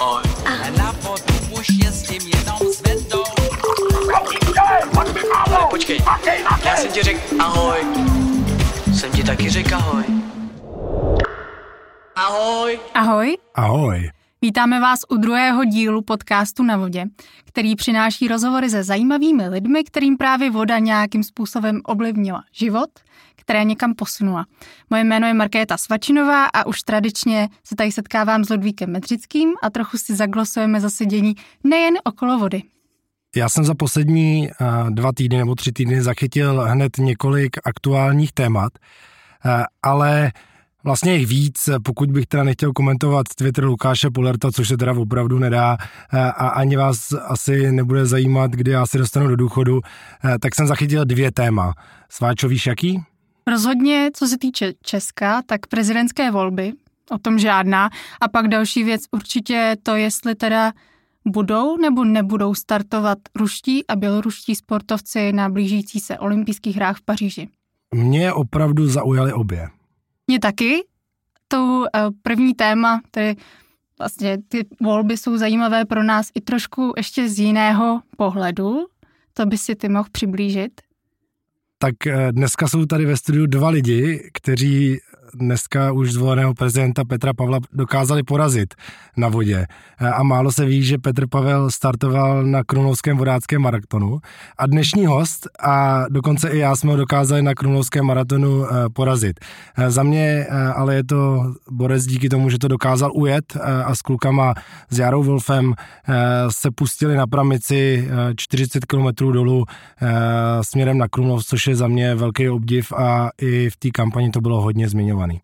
ahoj. Na fotu už jezdím jenom s vendou. Ale počkej, já jsem ti řekl ahoj. Jsem ti taky řekl ahoj. Ahoj. Ahoj, Ahoj. vítáme vás u druhého dílu podcastu Na vodě, který přináší rozhovory se zajímavými lidmi, kterým právě voda nějakým způsobem ovlivnila život, které někam posunula. Moje jméno je Markéta Svačinová a už tradičně se tady setkávám s Ludvíkem Medřickým a trochu si zaglosujeme za sedění nejen okolo vody. Já jsem za poslední eh, dva týdny nebo tři týdny zachytil hned několik aktuálních témat, eh, ale vlastně jich víc, pokud bych teda nechtěl komentovat Twitter Lukáše Polerta, což se teda opravdu nedá eh, a ani vás asi nebude zajímat, kdy já se dostanu do důchodu, tak jsem zachytil dvě téma. Sváčo, víš jaký? Rozhodně, co se týče Česka, tak prezidentské volby, o tom žádná. A pak další věc určitě to, jestli teda budou nebo nebudou startovat ruští a běloruští sportovci na blížící se olympijských hrách v Paříži. Mě opravdu zaujaly obě. Mě taky. To první téma, tedy vlastně ty volby jsou zajímavé pro nás i trošku ještě z jiného pohledu. To by si ty mohl přiblížit. Tak eh, dneska jsou tady ve studiu dva lidi, kteří dneska už zvoleného prezidenta Petra Pavla dokázali porazit na vodě. A málo se ví, že Petr Pavel startoval na Krumlovském vodáckém maratonu a dnešní host a dokonce i já jsme ho dokázali na Krumlovském maratonu porazit. Za mě ale je to borec díky tomu, že to dokázal ujet a s klukama s Jarou Wolfem se pustili na pramici 40 km dolů směrem na Krumlov, což je za mě velký obdiv a i v té kampani to bylo hodně zmiňované.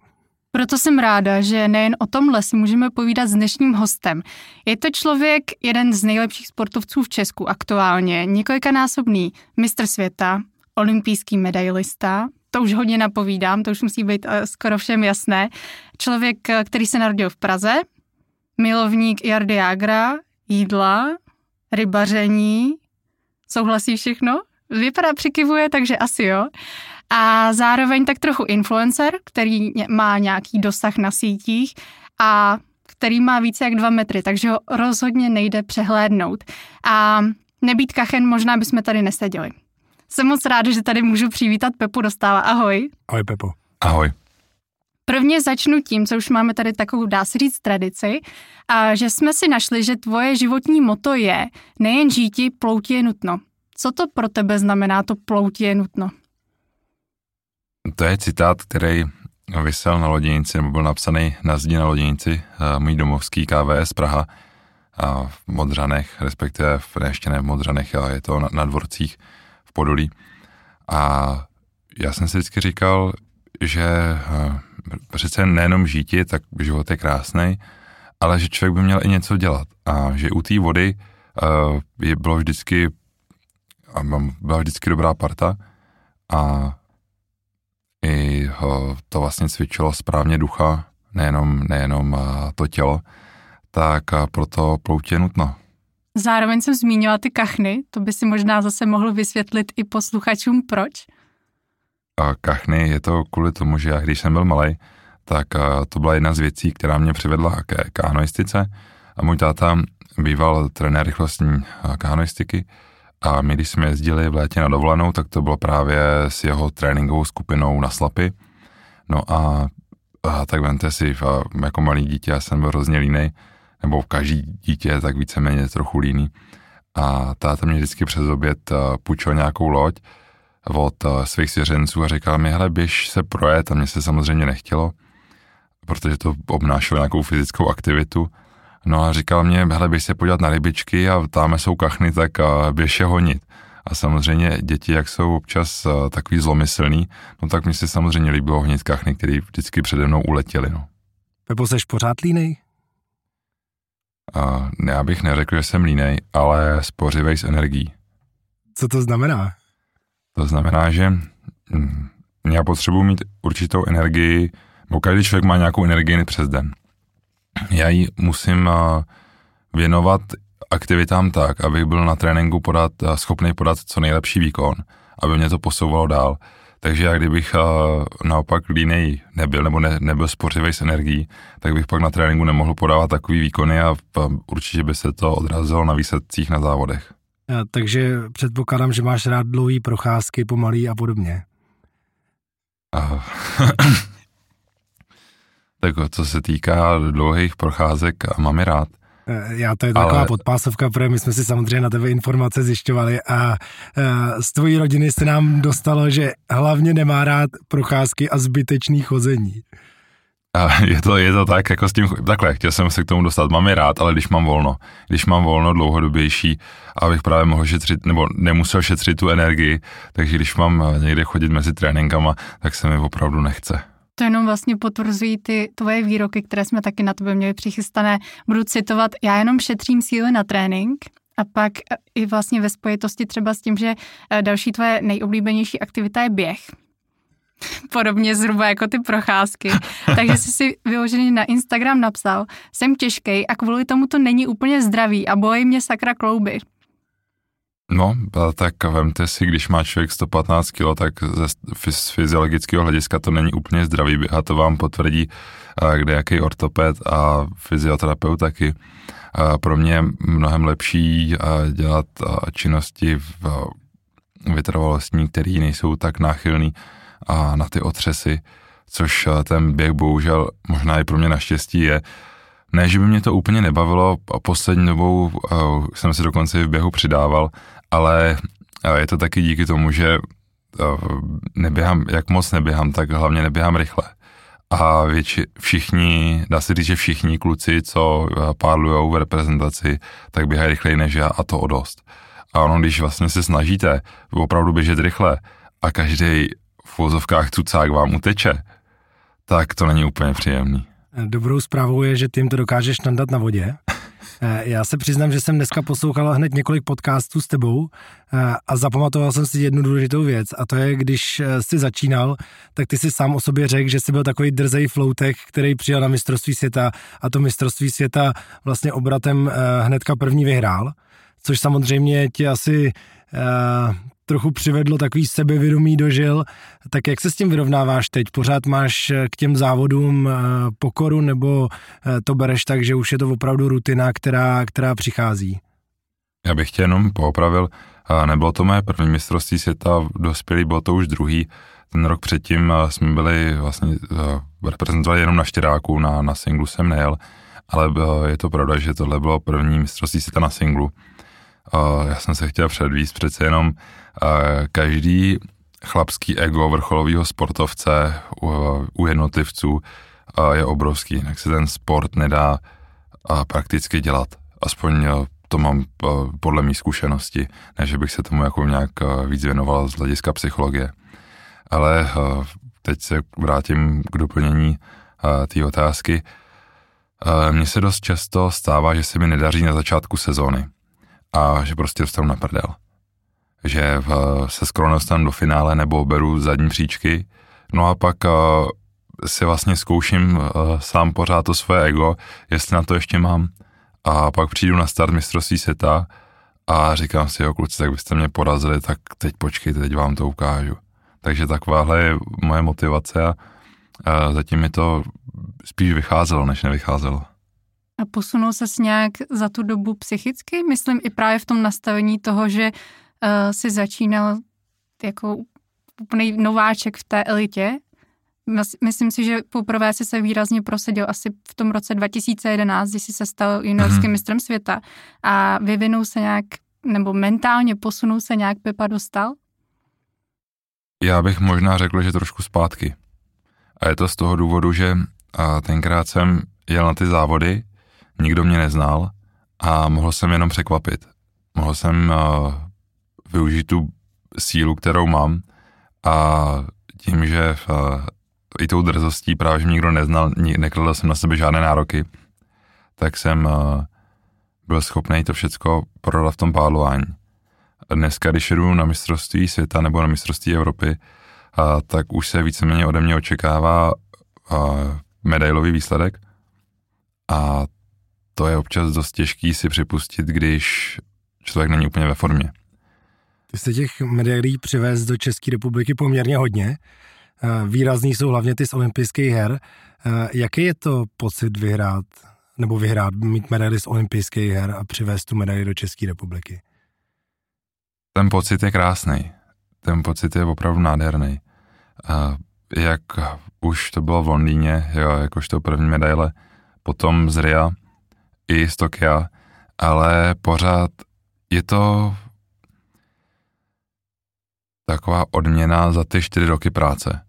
Proto jsem ráda, že nejen o tomhle si můžeme povídat s dnešním hostem. Je to člověk, jeden z nejlepších sportovců v Česku aktuálně, několikanásobný mistr světa, olympijský medailista, to už hodně napovídám, to už musí být uh, skoro všem jasné. Člověk, který se narodil v Praze, milovník Jardy Jagra, jídla, rybaření, souhlasí všechno? Vypadá, přikivuje, takže asi jo a zároveň tak trochu influencer, který má nějaký dosah na sítích a který má více jak dva metry, takže ho rozhodně nejde přehlédnout. A nebýt kachen, možná bychom tady neseděli. Jsem moc ráda, že tady můžu přivítat Pepu Dostála. Ahoj. Ahoj Pepo. Ahoj. Prvně začnu tím, co už máme tady takovou, dá se říct, tradici, a že jsme si našli, že tvoje životní moto je nejen žíti, ploutí je nutno. Co to pro tebe znamená, to ploutí je nutno? To je citát, který vysel na loděnici, nebo byl napsaný na zdi na loděnici, uh, můj domovský KVS Praha uh, v Modřanech, respektive v, ne, ještě ne v Modřanech, ale je to na, na dvorcích v Podolí. A já jsem si vždycky říkal, že uh, přece nejenom žítí, tak život je krásný, ale že člověk by měl i něco dělat. A že u té vody uh, je bylo vždycky, byla vždycky dobrá parta a i to vlastně cvičilo správně ducha, nejenom, nejenom to tělo, tak proto ploutě je nutno. Zároveň jsem zmínila ty kachny, to by si možná zase mohl vysvětlit i posluchačům proč. A kachny je to kvůli tomu, že já když jsem byl malý, tak to byla jedna z věcí, která mě přivedla ke kanoistice a můj táta býval trenér rychlostní kanoistiky a my, když jsme jezdili v létě na dovolenou, tak to bylo právě s jeho tréninkovou skupinou na Slapy. No a, a tak vemte si, a jako malý dítě já jsem byl hrozně línej, nebo každý dítě je tak víceméně trochu líný. A táta mě vždycky přes oběd půjčil nějakou loď od svých svěřenců a říkal mi, hele, běž se projet a mně se samozřejmě nechtělo, protože to obnášelo nějakou fyzickou aktivitu No a říkal mě, hele, běž se podívat na rybičky a tam jsou kachny, tak běž je honit. A samozřejmě děti, jak jsou občas takový zlomyslný, no tak mi se samozřejmě líbilo honit kachny, které vždycky přede mnou uletěly. No. Pepo, seš pořád línej? A já bych neřekl, že jsem línej, ale spořivej s energií. Co to znamená? To znamená, že hm, já potřebuji mít určitou energii, bo každý člověk má nějakou energii přes den já ji musím věnovat aktivitám tak, abych byl na tréninku podat, schopný podat co nejlepší výkon, aby mě to posouvalo dál. Takže já kdybych uh, naopak línej nebyl nebo ne, nebyl spořivý s energií, tak bych pak na tréninku nemohl podávat takový výkony a určitě by se to odrazilo na výsledcích na závodech. Takže předpokládám, že máš rád dlouhý procházky, pomalý a podobně. Tak co se týká dlouhých procházek, mám je rád. Eh, já to je taková Ale... podpásovka, protože my jsme si samozřejmě na tebe informace zjišťovali a eh, z tvojí rodiny se nám dostalo, že hlavně nemá rád procházky a zbytečný chození. A je to, je to tak, jako s tím, takhle, chtěl jsem se k tomu dostat, mám je rád, ale když mám volno, když mám volno dlouhodobější, abych právě mohl šetřit, nebo nemusel šetřit tu energii, takže když mám někde chodit mezi tréninkama, tak se mi opravdu nechce. To jenom vlastně potvrzují ty tvoje výroky, které jsme taky na tebe měli přichystané. Budu citovat, já jenom šetřím síly na trénink, a pak i vlastně ve spojitosti třeba s tím, že eh, další tvoje nejoblíbenější aktivita je běh. Podobně zhruba jako ty procházky. Takže jsi si vyložený na Instagram napsal, jsem těžkej a kvůli tomu to není úplně zdravý a bojí mě sakra klouby. No, tak vemte si, když má člověk 115 kg, tak z fyziologického hlediska to není úplně zdravý a to vám potvrdí kde jaký ortoped a fyzioterapeut taky. Pro mě je mnohem lepší dělat činnosti v vytrvalostní, které nejsou tak náchylný na ty otřesy, což ten běh bohužel možná i pro mě naštěstí je. Ne, že by mě to úplně nebavilo, a poslední dobou jsem si dokonce i v běhu přidával, ale je to taky díky tomu, že neběhám, jak moc neběhám, tak hlavně neběhám rychle. A větši, všichni, dá se říct, že všichni kluci, co pádlujou v reprezentaci, tak běhají rychleji než já a to o dost. A ono, když vlastně se snažíte opravdu běžet rychle a každý v vozovkách cucák vám uteče, tak to není úplně příjemný. Dobrou zprávou je, že ty jim to dokážeš nandat na vodě. Eh, já se přiznám, že jsem dneska poslouchal hned několik podcastů s tebou eh, a zapamatoval jsem si jednu důležitou věc a to je, když eh, jsi začínal, tak ty si sám o sobě řekl, že jsi byl takový drzej floutek, který přijel na mistrovství světa a to mistrovství světa vlastně obratem hnedka první vyhrál, což samozřejmě ti asi trochu přivedlo takový sebevědomí do žil. Tak jak se s tím vyrovnáváš teď? Pořád máš eh, k těm závodům eh, pokoru nebo eh, to bereš tak, že už je to opravdu rutina, která, která přichází? Já bych tě jenom poopravil. Nebylo to mé první mistrovství světa dospělý, bylo to už druhý. Ten rok předtím jsme byli vlastně reprezentovali jenom na štěráku, na, na singlu jsem nejel, ale je to pravda, že tohle bylo první mistrovství světa na singlu. Já jsem se chtěl předvíst přece jenom každý chlapský ego vrcholového sportovce u, jednotlivců je obrovský, jak se ten sport nedá prakticky dělat. Aspoň to mám podle mých zkušenosti, ne, že bych se tomu jako nějak víc věnoval z hlediska psychologie. Ale teď se vrátím k doplnění té otázky. Mně se dost často stává, že se mi nedaří na začátku sezóny a že prostě dostanu na prdel. Že se skoro dostanu do finále nebo beru zadní příčky, no a pak si vlastně zkouším sám pořád to své ego, jestli na to ještě mám. A pak přijdu na start mistrovství světa a říkám si, jo kluci, tak byste mě porazili, tak teď počkejte, teď vám to ukážu. Takže takováhle je moje motivace a, a zatím mi to spíš vycházelo, než nevycházelo. A posunul se nějak za tu dobu psychicky? Myslím i právě v tom nastavení toho, že uh, si začínal jako úplný nováček v té elitě. Myslím si, že poprvé si se výrazně prosadil asi v tom roce 2011, kdy jsi se stal juniorským mm-hmm. mistrem světa a vyvinul se nějak, nebo mentálně posunul se nějak Pepa dostal? Já bych možná řekl, že trošku zpátky. A je to z toho důvodu, že tenkrát jsem jel na ty závody nikdo mě neznal a mohl jsem jenom překvapit. Mohl jsem uh, využít tu sílu, kterou mám a tím, že uh, i tou drzostí právě, že mě nikdo neznal, nekladl jsem na sebe žádné nároky, tak jsem uh, byl schopný to všecko prodat v tom pádlování. Dneska, když jdu na mistrovství světa nebo na mistrovství Evropy, uh, tak už se víceméně ode mě očekává uh, medailový výsledek a to je občas dost těžký si připustit, když člověk není úplně ve formě. Ty jsi těch medailí přivez do České republiky poměrně hodně. Eh, výrazný jsou hlavně ty z olympijských her. Eh, jaký je to pocit vyhrát, nebo vyhrát, mít medaily z olympijských her a přivést tu medaili do České republiky? Ten pocit je krásný. Ten pocit je opravdu nádherný. A jak už to bylo v Londýně, jo, jakožto první medaile, potom z Ria i z Tokia, ale pořád je to taková odměna za ty čtyři roky práce.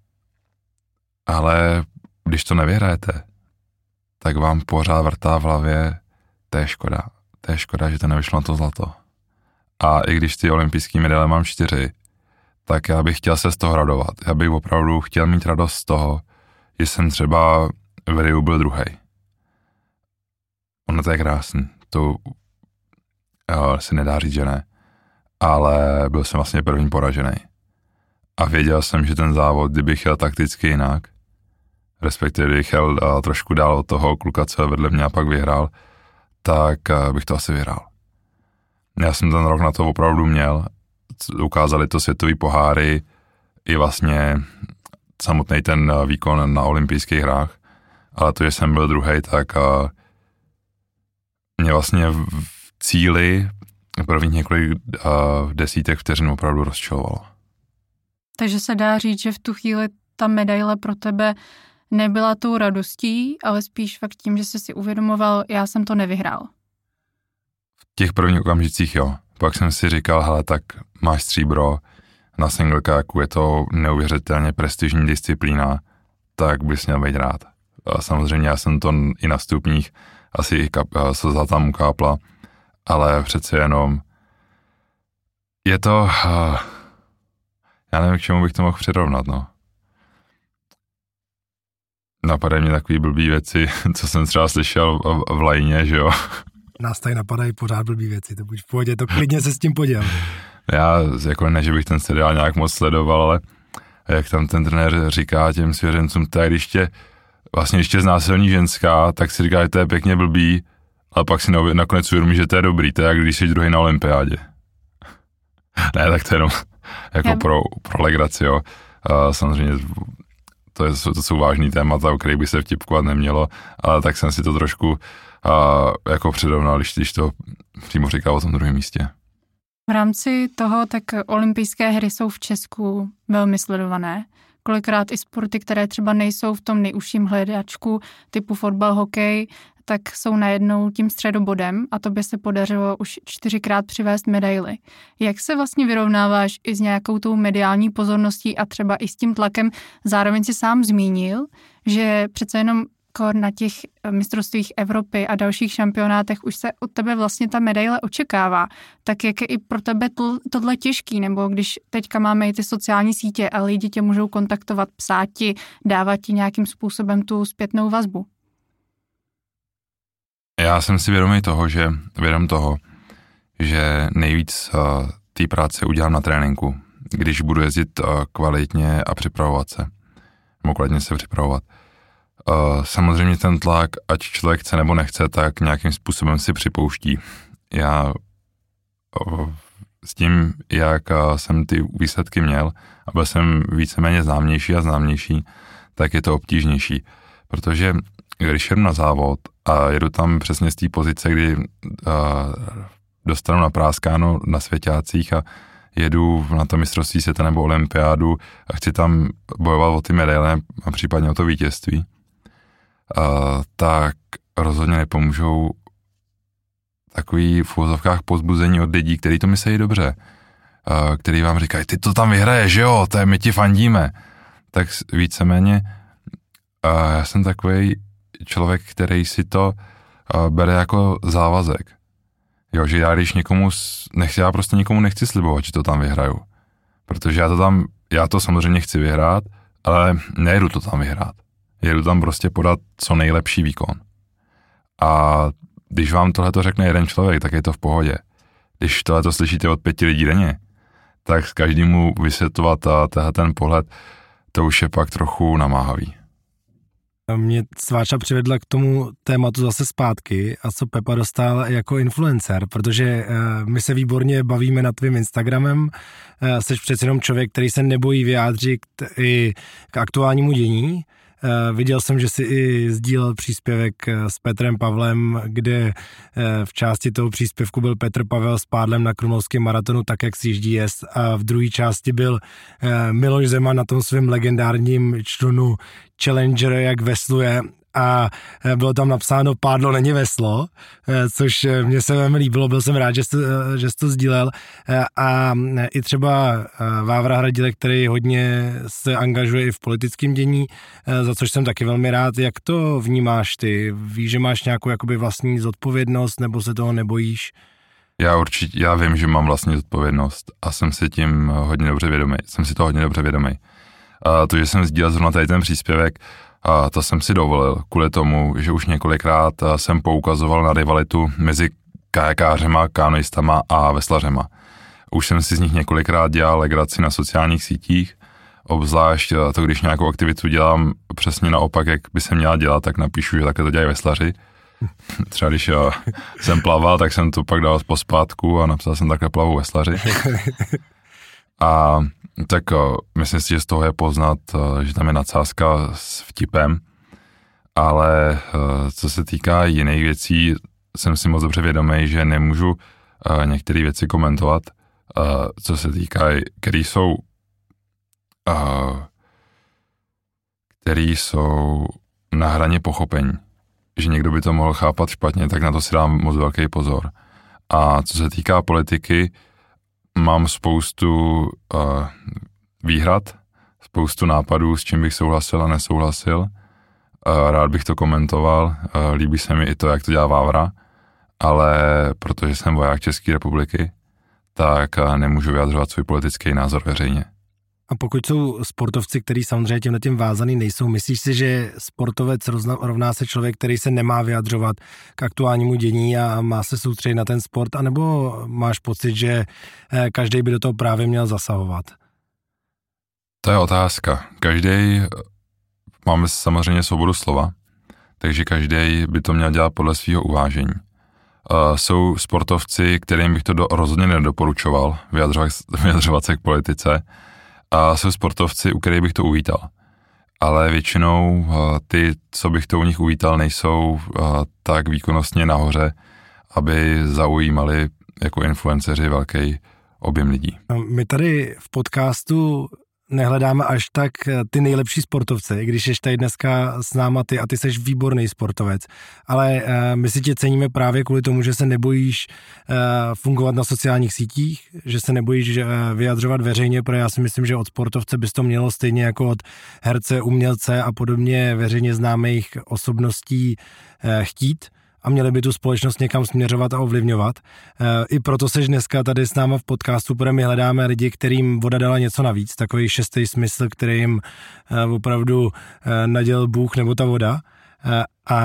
Ale když to nevyhrajete, tak vám pořád vrtá v hlavě, to je škoda, to je škoda, že to nevyšlo na to zlato. A i když ty olympijské medaile mám čtyři, tak já bych chtěl se z toho radovat. Já bych opravdu chtěl mít radost z toho, že jsem třeba v Riu byl druhý. Ono to je krásný, to jo, se nedá říct, že ne. Ale byl jsem vlastně první poražený. A věděl jsem, že ten závod, kdybych chtěl takticky jinak, respektive kdybych chtěl uh, trošku dál od toho kluka, co vedle mě a pak vyhrál, tak uh, bych to asi vyhrál. Já jsem ten rok na to opravdu měl, ukázali to světový poháry i vlastně samotný ten uh, výkon na olympijských hrách, ale to, že jsem byl druhý, tak mě vlastně v cíli prvních několik uh, desítek vteřin opravdu rozčilovalo. Takže se dá říct, že v tu chvíli ta medaile pro tebe nebyla tou radostí, ale spíš fakt tím, že jsi si uvědomoval, já jsem to nevyhrál. V těch prvních okamžicích jo. Pak jsem si říkal, hele, tak máš stříbro na singlekáku, je to neuvěřitelně prestižní disciplína, tak bys měl být rád. A samozřejmě já jsem to i na stupních asi kap, se tam ukápla, ale přece jenom je to, uh, já nevím, k čemu bych to mohl přirovnat, no. Napadají mě takový blbý věci, co jsem třeba slyšel v, v lajně, že jo. Nás tady napadají pořád blbý věci, to buď v pohodě, to klidně se s tím poděl. Já, jako ne, že bych ten seriál nějak moc sledoval, ale jak tam ten trenér říká těm svěřencům, tak když tě, vlastně když tě znásilní ženská, tak si říká, že to je pěkně blbý, ale pak si nakonec uvědomí, že to je dobrý, to je jak když jsi druhý na olympiádě. ne, tak to je jenom jako pro, pro legraci, jo. A samozřejmě to, je, to jsou vážný témata, o kterých by se vtipkovat nemělo, ale tak jsem si to trošku a, jako předovnal, když, když to přímo říkal o tom druhém místě. V rámci toho, tak olympijské hry jsou v Česku velmi sledované. Kolikrát i sporty, které třeba nejsou v tom nejužším hledačku, typu fotbal, hokej, tak jsou najednou tím středobodem a to by se podařilo už čtyřikrát přivést medaily. Jak se vlastně vyrovnáváš i s nějakou tou mediální pozorností a třeba i s tím tlakem? Zároveň si sám zmínil, že přece jenom na těch mistrovstvích Evropy a dalších šampionátech už se od tebe vlastně ta medaile očekává. Tak jak je i pro tebe to, tohle těžký, nebo když teďka máme i ty sociální sítě a lidi tě můžou kontaktovat, psát ti, dávat ti nějakým způsobem tu zpětnou vazbu? Já jsem si vědomý toho, že vědom toho, že nejvíc uh, té práce udělám na tréninku, když budu jezdit uh, kvalitně a připravovat se. Nebo kvalitně se připravovat. Uh, samozřejmě ten tlak, ať člověk chce nebo nechce, tak nějakým způsobem si připouští. Já uh, s tím, jak jsem ty výsledky měl a byl jsem víceméně známější a známější, tak je to obtížnější. Protože když jedu na závod a jedu tam přesně z té pozice, kdy uh, dostanu na práskáno na svěťácích a jedu na to mistrovství světa nebo olympiádu a chci tam bojovat o ty medaile a případně o to vítězství, uh, tak rozhodně nepomůžou takový v úvozovkách pozbuzení od lidí, kteří to myslí dobře, uh, který vám říkají, ty to tam vyhraješ, jo, to je, my ti fandíme. Tak víceméně uh, já jsem takový člověk, který si to uh, bere jako závazek. Jo, že já když někomu, nechci, já prostě nikomu nechci slibovat, že to tam vyhraju. Protože já to tam, já to samozřejmě chci vyhrát, ale nejedu to tam vyhrát. Jedu tam prostě podat co nejlepší výkon. A když vám tohle to řekne jeden člověk, tak je to v pohodě. Když tohle to slyšíte od pěti lidí denně, tak každému vysvětlovat a ten pohled, to už je pak trochu namáhavý. Mě Sváča přivedla k tomu tématu zase zpátky a co Pepa dostal jako influencer, protože my se výborně bavíme nad tvým Instagramem, jsi přeci jenom člověk, který se nebojí vyjádřit i k aktuálnímu dění, Eh, viděl jsem, že si i sdílel příspěvek eh, s Petrem Pavlem, kde eh, v části toho příspěvku byl Petr Pavel s pádlem na krumlovském maratonu, tak jak si jíždí jest a v druhé části byl Miloš Zeman na tom svém legendárním člunu Challenger, jak vesluje a e, bylo tam napsáno pádlo není veslo, e, což e, mě se velmi líbilo, byl jsem rád, že jsi, že jsi to sdílel a i třeba Vávra Hradilek, který hodně se angažuje i v politickém dění, za což jsem taky velmi rád. Jak to vnímáš ty? Víš, že máš nějakou jakoby vlastní zodpovědnost nebo se toho nebojíš? Já určitě, já vím, že mám vlastní zodpovědnost a jsem si tím hodně dobře vědomý. Jsem si to hodně dobře vědomý. A to, že jsem sdílel zrovna tady ten příspěvek, a to jsem si dovolil kvůli tomu, že už několikrát eh, jsem poukazoval na rivalitu mezi kajakářema, kanoistama a veslařema. Už jsem si z nich několikrát dělal legraci na sociálních sítích, obzvlášť eh, to, když nějakou aktivitu dělám přesně naopak, jak by se měla dělat, tak napíšu, že takhle to dělají veslaři. Třeba když eh, jsem plaval, tak jsem to pak dal pospátku a napsal jsem takhle plavou veslaři. A tak myslím si, že z toho je poznat, že tam je nadsázka s vtipem, ale co se týká jiných věcí, jsem si moc dobře vědomý, že nemůžu některé věci komentovat, co se týká, které jsou které jsou na hraně pochopení. Že někdo by to mohl chápat špatně, tak na to si dám moc velký pozor. A co se týká politiky, mám spoustu uh, výhrad, spoustu nápadů, s čím bych souhlasil a nesouhlasil. Uh, rád bych to komentoval, uh, líbí se mi i to, jak to dělá Vávra, ale protože jsem voják České republiky, tak uh, nemůžu vyjadřovat svůj politický názor veřejně. A pokud jsou sportovci, kteří samozřejmě tímhle tím vázaný nejsou, myslíš si, že sportovec rovná se člověk, který se nemá vyjadřovat k aktuálnímu dění a má se soustředit na ten sport, anebo máš pocit, že eh, každý by do toho právě měl zasahovat? To je otázka. Každý, máme samozřejmě svobodu slova, takže každý by to měl dělat podle svého uvážení. Uh, jsou sportovci, kterým bych to do, rozhodně nedoporučoval vyjadřovat, vyjadřovat se k politice, a jsou sportovci, u kterých bych to uvítal. Ale většinou eh, ty, co bych to u nich uvítal, nejsou eh, tak výkonnostně nahoře, aby zaujímali jako influenceři velký objem lidí. My tady v podcastu nehledáme až tak eh, ty nejlepší sportovce, i když ještě tady dneska s náma ty a ty seš výborný sportovec, ale uh, my si tě ceníme právě kvůli tomu, že se nebojíš uh, fungovat na sociálních sítích, že se nebojíš vyjadřovat veřejně, protože já si myslím, že od sportovce bys to mělo stejně jako od herce, umělce a podobně veřejně známých osobností chtít a měli by tu společnost někam směřovat a ovlivňovat. E, I proto seš dneska tady s náma v podcastu, protože my hledáme lidi, kterým voda dala něco navíc, takový šestý smysl, který jim e, opravdu e, naděl Bůh nebo ta voda. A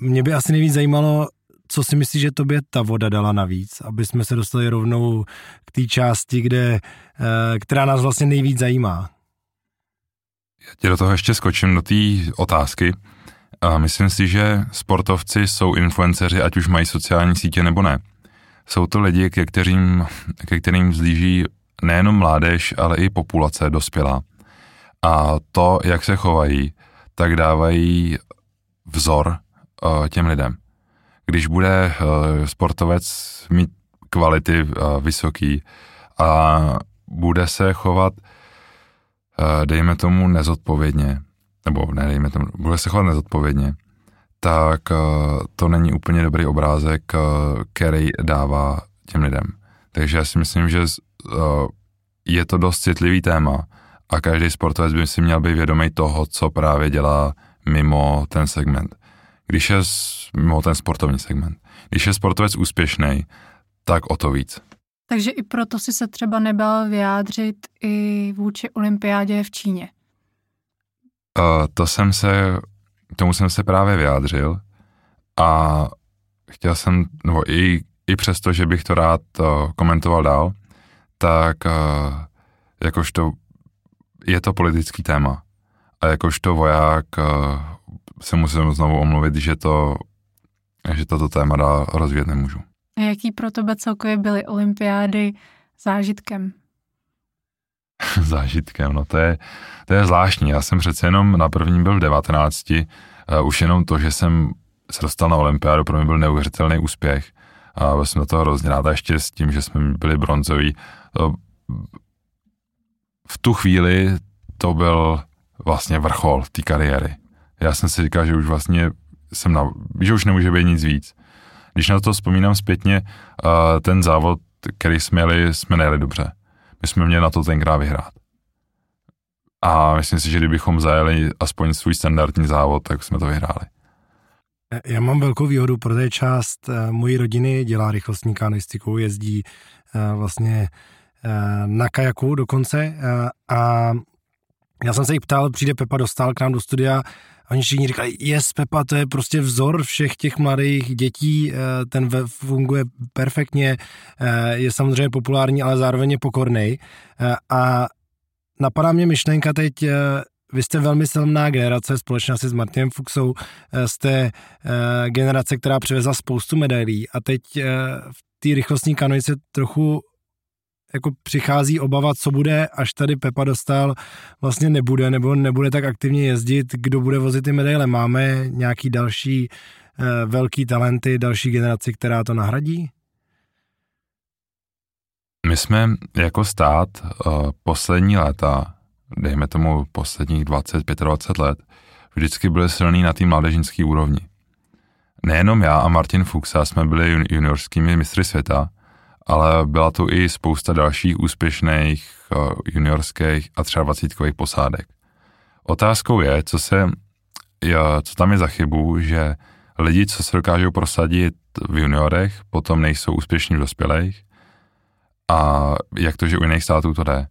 mě by asi nejvíc zajímalo, co si myslíš, že tobě ta voda dala navíc, aby jsme se dostali rovnou k té části, kde, která nás vlastně nejvíc zajímá. Já ti do toho ještě skočím do té otázky. A myslím si, že sportovci jsou influenceři, ať už mají sociální sítě nebo ne. Jsou to lidi, ke kterým, ke kterým vzlíží nejenom mládež, ale i populace dospělá. A to, jak se chovají, tak dávají vzor uh, těm lidem. Když bude uh, sportovec mít kvality uh, vysoký a bude se chovat, dejme tomu, nezodpovědně, nebo ne, dejme tomu, bude se chovat nezodpovědně, tak uh, to není úplně dobrý obrázek, uh, který dává těm lidem. Takže já si myslím, že uh, je to dost citlivý téma a každý sportovec by si měl být vědomý toho, co právě dělá mimo ten segment. Když je mimo ten sportovní segment. Když je sportovec úspěšný, tak o to víc. Takže i proto si se třeba nebal vyjádřit i vůči olympiádě v Číně. To jsem se, tomu jsem se právě vyjádřil a chtěl jsem, nebo i, i přesto, že bych to rád uh, komentoval dál, tak uh, jakožto je to politický téma a jakožto voják uh, se musím znovu omluvit, že to, že toto téma dá rozvíjet nemůžu. A jaký pro tebe celkově byly olympiády zážitkem? zážitkem, no to je, to je zvláštní. Já jsem přece jenom na první byl v 19. Uh, už jenom to, že jsem se dostal na olympiádu, pro mě byl neuvěřitelný úspěch. A byl jsem do toho hrozně rád a ještě s tím, že jsme byli bronzoví. V tu chvíli to byl vlastně vrchol té kariéry. Já jsem si říkal, že už vlastně jsem na, že už nemůže být nic víc. Když na to vzpomínám zpětně, ten závod, který jsme jeli, jsme nejeli dobře. My jsme měli na to tenkrát vyhrát. A myslím si, že kdybychom zajeli aspoň svůj standardní závod, tak jsme to vyhráli. Já mám velkou výhodu, protože část uh, mojí rodiny dělá rychlostní kanoistiku, jezdí uh, vlastně na kajaku dokonce a já jsem se jich ptal, přijde Pepa dostal k nám do studia oni všichni říkali, yes, Pepa, to je prostě vzor všech těch mladých dětí, ten funguje perfektně, je samozřejmě populární, ale zároveň je pokorný. A napadá mě myšlenka teď, vy jste velmi silná generace, společně asi s Martinem Fuxou, eh, jste eh, generace, která přivezla spoustu medailí a teď eh, v té rychlostní kanoice trochu jako přichází obava, co bude, až tady Pepa dostal, vlastně nebude, nebo nebude tak aktivně jezdit, kdo bude vozit ty medaile. Máme nějaký další velký talenty, další generaci, která to nahradí? My jsme jako stát uh, poslední léta dejme tomu posledních 20-25 let, vždycky byli silný na té mládežnické úrovni. Nejenom já a Martin Fuchsa jsme byli juniorskými mistry světa, ale byla tu i spousta dalších úspěšných eh, juniorských a třeba dvacítkových posádek. Otázkou je, co, se, co tam je za chybu, že lidi, co se dokážou prosadit v juniorech, potom nejsou úspěšní v dospělých a jak to, že u jiných států to jde.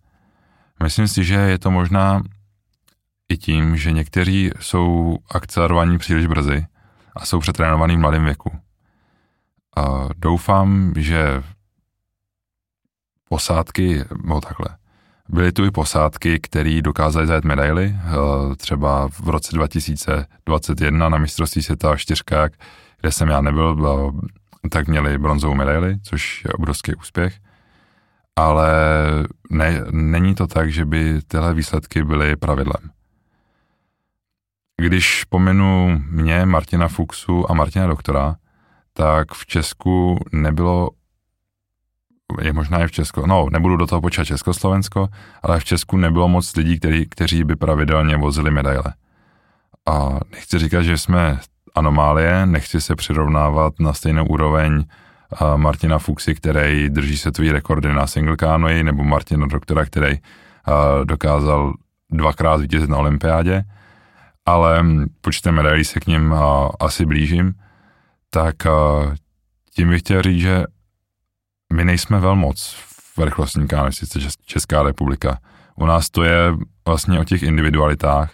Myslím si, že je to možná i tím, že někteří jsou akcelerovaní příliš brzy a jsou přetrénovaní v mladém věku. A doufám, že posádky, no takhle, byly tu i posádky, které dokázaly zajet medaily, eh, třeba v roce 2021 na mistrovství světa čtyřkách, kde jsem já nebyl, tak měli bronzovou medaili, což je obrovský úspěch ale ne, není to tak, že by tyhle výsledky byly pravidlem. Když pomenu mě, Martina Fuxu a Martina Doktora, tak v Česku nebylo, je možná i v Česku, no nebudu do toho počítat Československo, ale v Česku nebylo moc lidí, který, kteří by pravidelně vozili medaile. A nechci říkat, že jsme anomálie, nechci se přirovnávat na stejnou úroveň Martina Fuxy, který drží světový rekordy na single canoe, nebo Martina Doktora, který dokázal dvakrát vítězit na olympiádě, ale počtem medailí se k ním asi blížím, tak tím bych chtěl říct, že my nejsme velmoc v rychlostní sice Česká republika. U nás to je vlastně o těch individualitách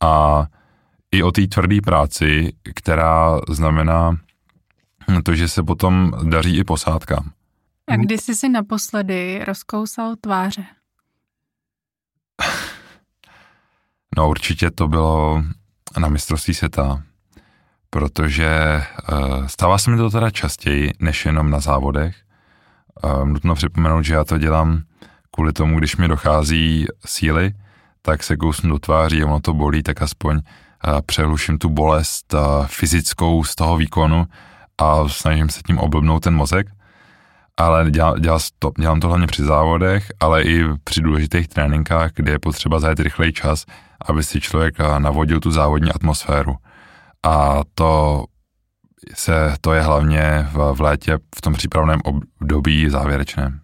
a i o té tvrdé práci, která znamená to, že se potom daří i posádkám. A kdy jsi si naposledy rozkousal tváře? No určitě to bylo na mistrovství světa, protože uh, stává se mi to teda častěji, než jenom na závodech. Nutno připomenout, že já to dělám kvůli tomu, když mi dochází síly, tak se kousnu do tváří a ono to bolí, tak aspoň přehluším tu bolest fyzickou z toho výkonu, a snažím se tím oblbnout ten mozek, ale dělám, dělám to hlavně při závodech, ale i při důležitých tréninkách, kde je potřeba zajet rychlej čas, aby si člověk navodil tu závodní atmosféru. A to se, to je hlavně v, v létě v tom přípravném období závěrečném.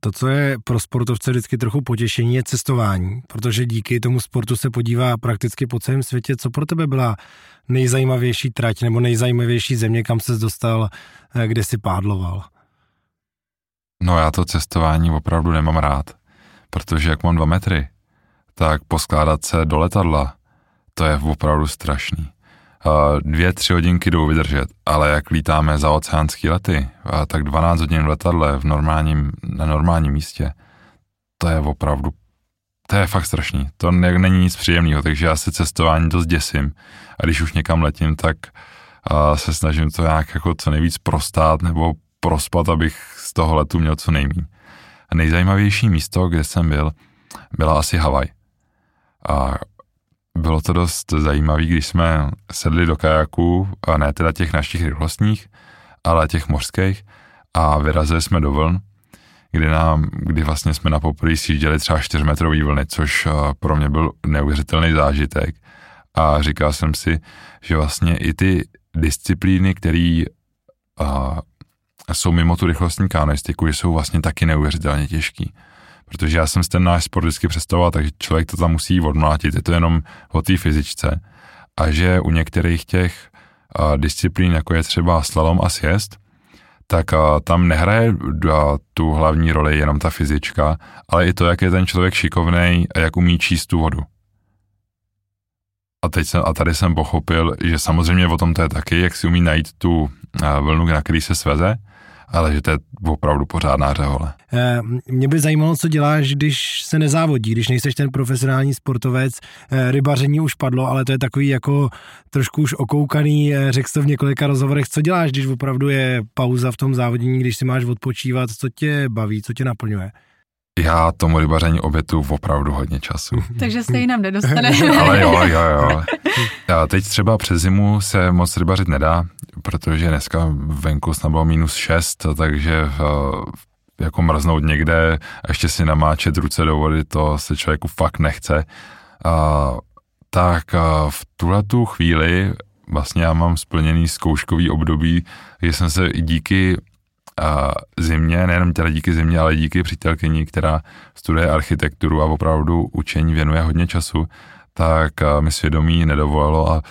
To, co je pro sportovce vždycky trochu potěšení, je cestování, protože díky tomu sportu se podívá prakticky po celém světě. Co pro tebe byla nejzajímavější trať nebo nejzajímavější země, kam ses dostal, eh, kde si pádloval? No já to cestování opravdu nemám rád, protože jak mám dva metry, tak poskládat se do letadla, to je opravdu strašný. Dvě, tři hodinky jdou vydržet, ale jak lítáme za oceánský lety, tak 12 hodin v letadle v normálním, na normálním místě, to je opravdu to je fakt strašný. To ne, není nic příjemného, takže já se cestování dost děsím. A když už někam letím, tak uh, se snažím to nějak jako co nejvíc prostát nebo prospat, abych z toho letu měl co nejméně. A nejzajímavější místo, kde jsem byl, byla asi Havaj. A bylo to dost zajímavé, když jsme sedli do kajaků, a ne teda těch našich rychlostních, ale těch mořských a vyrazili jsme do vln, kdy, nám, kdy vlastně jsme na poprvé sjížděli třeba 4 metrový vlny, což pro mě byl neuvěřitelný zážitek. A říkal jsem si, že vlastně i ty disciplíny, které jsou mimo tu rychlostní kanoistiku, jsou vlastně taky neuvěřitelně těžký. Protože já jsem si ten náš sport vždycky představoval, takže člověk to tam musí odmlátit, je to jenom o té fyzičce. A že u některých těch uh, disciplín, jako je třeba slalom a sjezd, tak uh, tam nehraje uh, tu hlavní roli jenom ta fyzička, ale i to, jak je ten člověk šikovný a jak umí číst tu vodu. A, teď jsem, a tady jsem pochopil, že samozřejmě o tom to je taky, jak si umí najít tu vlnu, na který se sveze, ale že to je opravdu pořádná řehole. Eh, mě by zajímalo, co děláš, když se nezávodí, když nejseš ten profesionální sportovec. Eh, rybaření už padlo, ale to je takový jako trošku už okoukaný, eh, řekl to v několika rozhovorech. Co děláš, když opravdu je pauza v tom závodění, když si máš odpočívat, co tě baví, co tě naplňuje? Já tomu rybaření obětu opravdu hodně času. Takže se jinam nedostane. Ale jo, jo, jo. A teď třeba přes zimu se moc rybařit nedá, protože dneska venku snad bylo minus 6, takže eh, jako mrznout někde a ještě si namáčet ruce do vody, to se člověku fakt nechce. A, tak a v tuhle tu chvíli vlastně já mám splněný zkouškový období, že jsem se díky zimě, nejenom teda díky zimě, ale díky přítelkyni, která studuje architekturu a opravdu učení věnuje hodně času, tak mi svědomí nedovolilo a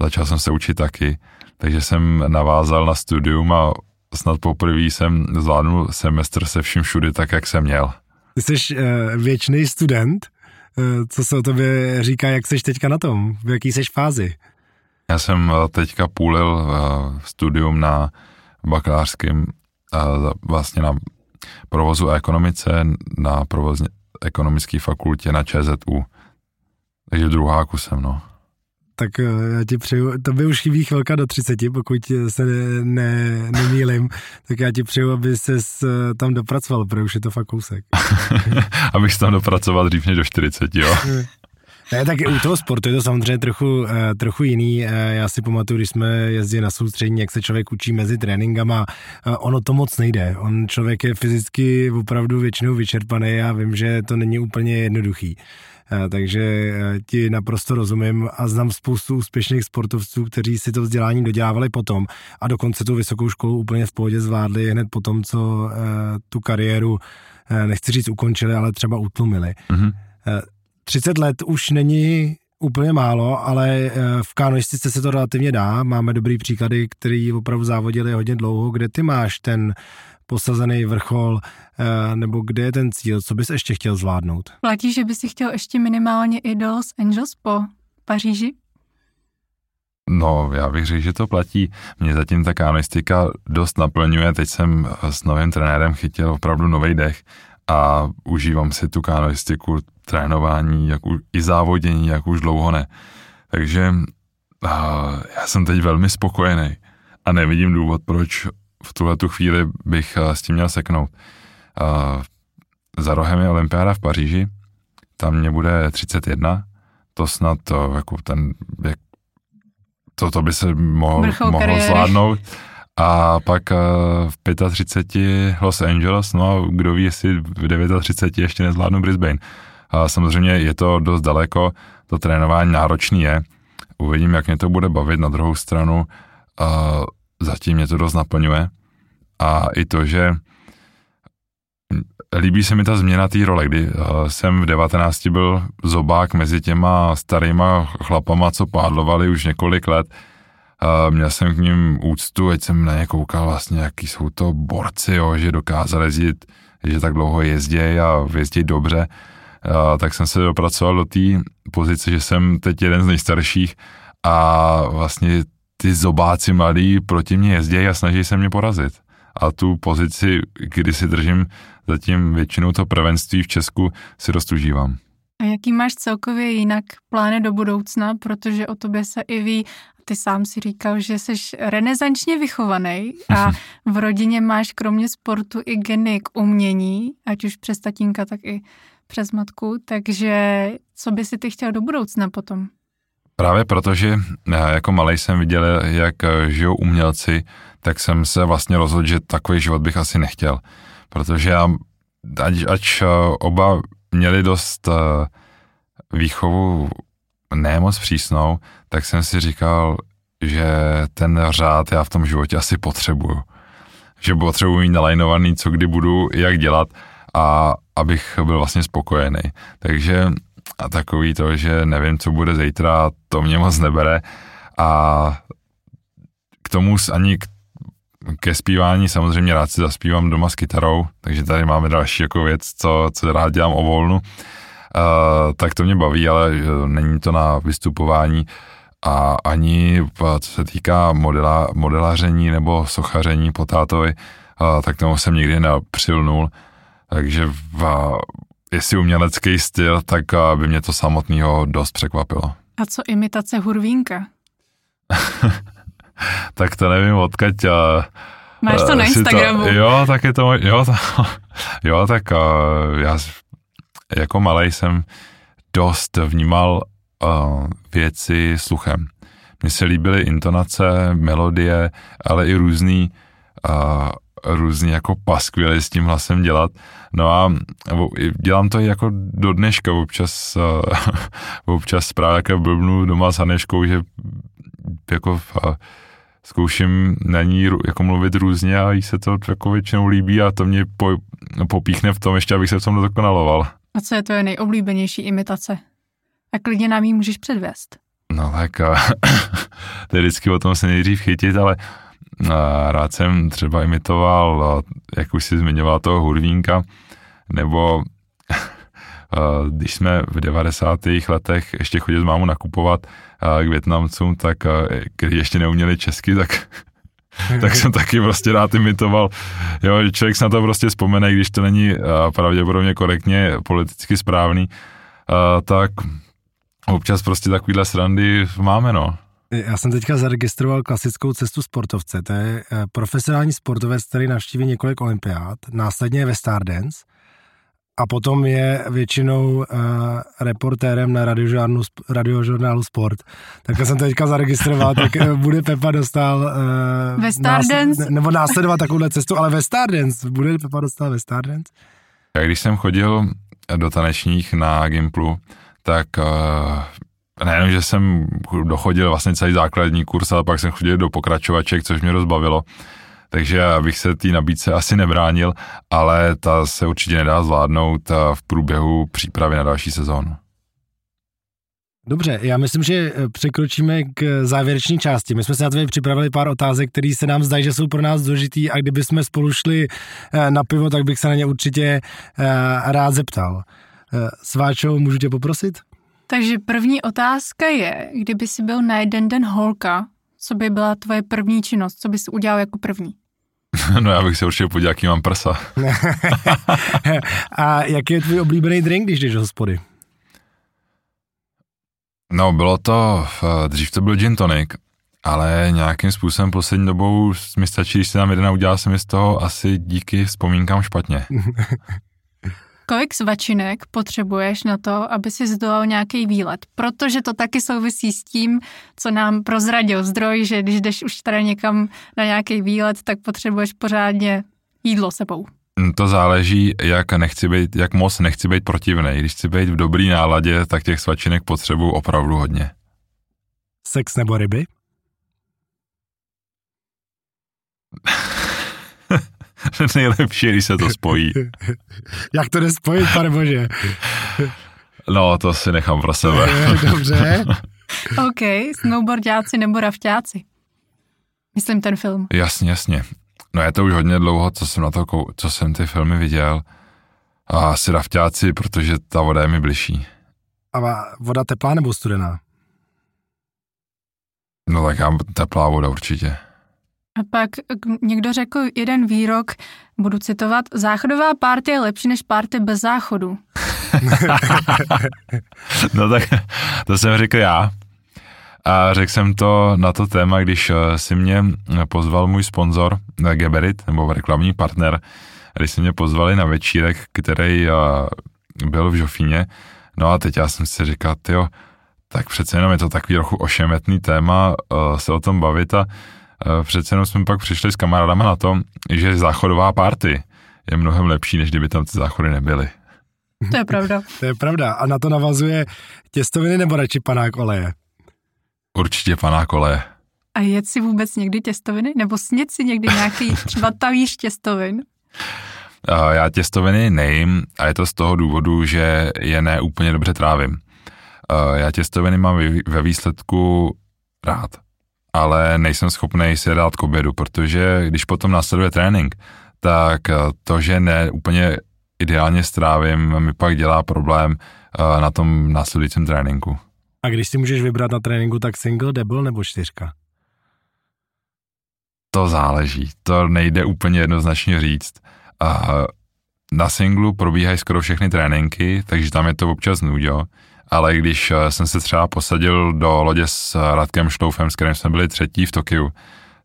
začal jsem se učit taky. Takže jsem navázal na studium a snad poprvé jsem zvládnul semestr se vším všudy tak, jak jsem měl. Ty jsi uh, věčný student. Uh, co se o tobě říká, jak jsi teďka na tom? V jaký jsi fázi? Já jsem teďka půlil studium na bakalářském vlastně na provozu a ekonomice na provozně ekonomické fakultě na ČZU. Takže druháku jsem, no. Tak eh, já ti přeju, to by už chybí chvilka do 30, pokud se ne, ne, nemýlim, tak já ti přeju, aby se eh, tam dopracoval, protože už je to fakt kousek. Abych se tam dopracoval dřív než do 40, jo. Ne, tak u toho sportu je to samozřejmě trochu, uh, trochu jiný. Uh, já si pamatuju, když jsme jezdili na soustředění, jak se člověk učí mezi tréninkama, uh, ono to moc nejde. On člověk je fyzicky opravdu většinou vyčerpaný a vím, že to není úplně jednoduchý. Takže ti naprosto rozumím a znám spoustu úspěšných sportovců, kteří si to vzdělání dodělávali potom a dokonce tu vysokou školu úplně v pohodě zvládli hned potom, co tu kariéru, nechci říct ukončili, ale třeba utlumili. Mm-hmm. 30 let už není úplně málo, ale eh, v kanoistice se to relativně dá. Máme dobrý příklady, který opravdu závodili hodně dlouho. Kde ty máš ten posazený vrchol, eh, nebo kde je ten cíl, co bys ještě chtěl zvládnout? Platí, že bys si chtěl ještě minimálně i do Los Angeles po Paříži? No, já bych řekl, že to platí. Mě zatím ta kanoistika dost naplňuje. Teď jsem s novým trenérem chytil opravdu nový dech a užívám si tu kanoistiku, trénování, jak u, i závodění, jak už dlouho ne. Takže a, já jsem teď velmi spokojený a nevidím důvod, proč v tuhle tu chvíli bych a, s tím měl seknout. A, za rohem je olympiáda v Paříži, tam mě bude 31, to snad to, jako ten, jak, to, to by se mohl, mohlo zvládnout. A pak eh, v 35 Los Angeles, no a kdo ví, jestli v 39 ještě nezvládnu Brisbane. A samozřejmě je to dost daleko, to trénování náročný je. Uvidím, jak mě to bude bavit na druhou stranu. A zatím mě to dost naplňuje. A i to, že líbí se mi ta změna té role, kdy eh, jsem v 19 byl zobák mezi těma starýma chlapama, co pádlovali už několik let a měl jsem k ním úctu, ať jsem na ně koukal vlastně, jaký jsou to borci, jo, že dokázali jezdit, že tak dlouho jezdí a jezdí dobře. A tak jsem se dopracoval do té pozice, že jsem teď jeden z nejstarších a vlastně ty zobáci mladí proti mě jezdí a snaží se mě porazit. A tu pozici, kdy si držím zatím většinou to prvenství v Česku, si dost užívám. A jaký máš celkově jinak plány do budoucna, protože o tobě se i ví, ty sám si říkal, že jsi renesančně vychovaný a v rodině máš kromě sportu i geny k umění, ať už přes tatínka, tak i přes matku, takže co by si ty chtěl do budoucna potom? Právě protože já jako malý jsem viděl, jak žijou umělci, tak jsem se vlastně rozhodl, že takový život bych asi nechtěl. Protože já, ať, ať oba měli dost eh, výchovu ne moc přísnou, tak jsem si říkal, že ten řád já v tom životě asi potřebuju. Že potřebuji mít nalajnovaný, co kdy budu, jak dělat a abych byl vlastně spokojený. Takže a takový to, že nevím, co bude zítra, to mě moc nebere a k tomu ani k, ke zpívání samozřejmě rád si zaspívám doma s kytarou, takže tady máme další jako věc, co, co rád dělám o volnu. Uh, tak to mě baví, ale uh, není to na vystupování a ani co se týká modela, modelaření nebo sochaření po tátovi, uh, tak tomu jsem nikdy nepřilnul, takže v, jestli umělecký styl, tak by mě to samotného dost překvapilo. A co imitace hurvínka? tak to nevím, odkaď... Máš to na Instagramu. To, jo, tak je to... Jo, to, jo tak já jako malý jsem dost vnímal uh, věci sluchem. Mně se líbily intonace, melodie, ale i různý uh, různý jako paskvily s tím hlasem dělat. No a dělám to i jako do dneška, občas, občas právě jako blbnu doma s Haneškou, že jako zkouším na ní jako mluvit různě a jí se to jako většinou líbí a to mě po, popíchne v tom ještě, abych se v tom dokonaloval. A co je to je nejoblíbenější imitace? A klidně nám ji můžeš předvést. No tak to je vždycky o tom se nejdřív chytit, ale rád jsem třeba imitoval, jak už si zmiňoval toho hurvínka, nebo když jsme v 90. letech ještě chodili s mámou nakupovat k Větnamcům, tak když ještě neuměli česky, tak tak jsem taky prostě rád imitoval. Jo, člověk se na to prostě vzpomene, když to není pravděpodobně korektně politicky správný, tak občas prostě takovýhle srandy máme, no. Já jsem teďka zaregistroval klasickou cestu sportovce. To je eh, profesionální sportovec, který navštíví několik olympiád, následně je ve Stardance a potom je většinou uh, reportérem na radiožurnálu, radiožurnálu Sport. Tak jsem teďka zaregistroval, tak eh, bude Pepa dostal uh, ve Stardance? Nás, nebo následovat takovouhle cestu, ale ve Stardance. Bude Pepa dostal ve Stardance? Já když jsem chodil do tanečních na Gimplu, tak uh, nejenom, že jsem dochodil vlastně celý základní kurz, ale pak jsem chodil do pokračovaček, což mě rozbavilo. Takže abych se té nabídce asi nebránil, ale ta se určitě nedá zvládnout v průběhu přípravy na další sezónu. Dobře, já myslím, že eh, překročíme k závěrečné části. My jsme se na to připravili pár otázek, které se nám zdají, že jsou pro nás důležitý a kdyby jsme spolu šli eh, na pivo, tak bych se na ně určitě eh, rád zeptal. Sváčou, můžu tě poprosit? Takže první otázka je, kdyby si byl na jeden den holka, co by byla tvoje první činnost, co bys udělal jako první? No já bych se určitě podíval, jaký mám prsa. A jaký je tvůj oblíbený drink, když jdeš do hospody? No bylo to, dřív to byl gin tonic, ale nějakým způsobem poslední dobou mi stačí, když se nám jeden a udělal se mi z toho asi díky vzpomínkám špatně. Kolik svačinek potřebuješ na to, aby si zdolal nějaký výlet? Protože to taky souvisí s tím, co nám prozradil zdroj, že když jdeš už teda někam na nějaký výlet, tak potřebuješ pořádně jídlo sebou. Mm, to záleží, jak, nechci být, jak moc nechci být protivný. Když chci být v dobrý náladě, tak těch svačinek potřebuju opravdu hodně. Sex nebo ryby? nejlepší, když se to spojí. Jak to jde spojit, pane bože? No, to si nechám pro sebe. Dobře. OK, snowboardáci nebo rafťáci. Myslím ten film. Jasně, jasně. No je to už hodně dlouho, co jsem na to, co jsem ty filmy viděl. A asi rafťáci, protože ta voda je mi bližší. A voda teplá nebo studená? No tak já teplá voda určitě. A pak někdo řekl jeden výrok, budu citovat, záchodová párty je lepší než párty bez záchodu. no tak to jsem řekl já. A řekl jsem to na to téma, když eh, si mě pozval můj sponzor eh, Geberit, nebo reklamní partner, když si mě pozvali na večírek, který eh, byl v Žofíně. No a teď já jsem si říkal, jo, tak přece jenom je to takový trochu ošemetný téma se o tom bavit a přece jenom jsme pak přišli s kamarádama na to, že záchodová party je mnohem lepší, než kdyby tam ty záchody nebyly. To je pravda. to je pravda. A na to navazuje těstoviny nebo radši panák oleje? Určitě panák oleje. A jet si vůbec někdy těstoviny? Nebo snět si někdy nějaký třeba talíř těstovin? Já těstoviny nejím a je to z toho důvodu, že je ne úplně dobře trávím. Já těstoviny mám ve výsledku rád, ale nejsem schopný si je dát k obědu, protože když potom následuje trénink, tak to, že ne úplně ideálně strávím, mi pak dělá problém na tom následujícím tréninku. A když si můžeš vybrat na tréninku, tak single, double nebo čtyřka? To záleží, to nejde úplně jednoznačně říct. A na singlu probíhají skoro všechny tréninky, takže tam je to občas nudio, ale když eh, jsem se třeba posadil do lodě s Radkem Štoufem, s kterým jsme byli třetí v Tokiu,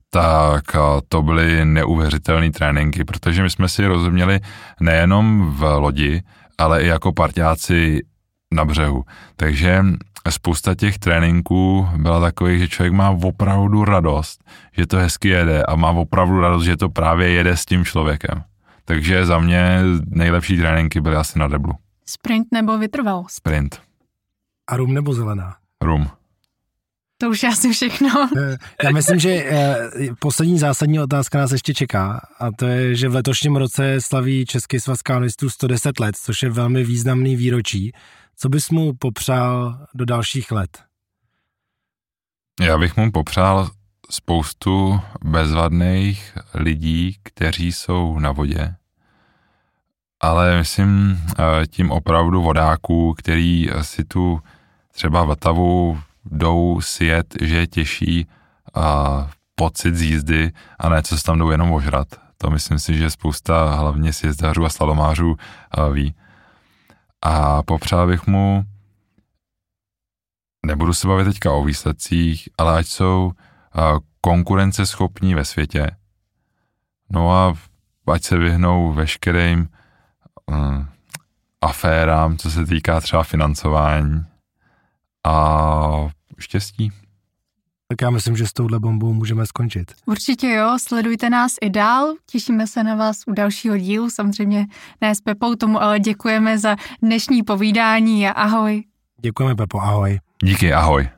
tak eh, to byly neuvěřitelné tréninky, protože my jsme si rozuměli nejenom v lodi, ale i jako partiáci na břehu. Takže spousta těch tréninků byla takových, že člověk má opravdu radost, že to hezky jede a má opravdu radost, že to právě jede s tím člověkem. Takže za mě nejlepší tréninky byly asi na deblu. Sprint nebo vytrvalost? Sprint. A rum nebo zelená? Rum. To už asi všechno. Eh, já myslím, že eh, poslední zásadní otázka nás ještě čeká a to je, že v letošním roce slaví Český svaz kanonistů 110 let, což je velmi významný výročí. Co bys mu popřál do dalších let? Já bych mu popřál spoustu bezvadných lidí, kteří jsou na vodě, ale myslím eh, tím opravdu vodáků, který si tu třeba Vltavu jdou sjet, že je těžší pocit z jízdy a ne, co se tam jdou jenom ožrat. To myslím si, že spousta hlavně sjezdařů a slalomářů eh, ví. A popřál bych mu, nebudu se bavit teďka o výsledcích, ale ať jsou konkurenceschopní ve světě. No a ať se vyhnou veškerým uh, aférám, co se týká třeba financování a štěstí. Tak já myslím, že s touhle bombou můžeme skončit. Určitě jo, sledujte nás i dál, těšíme se na vás u dalšího dílu, samozřejmě ne s Pepou tomu, ale děkujeme za dnešní povídání a ahoj. Děkujeme Pepo, ahoj. Díky, ahoj.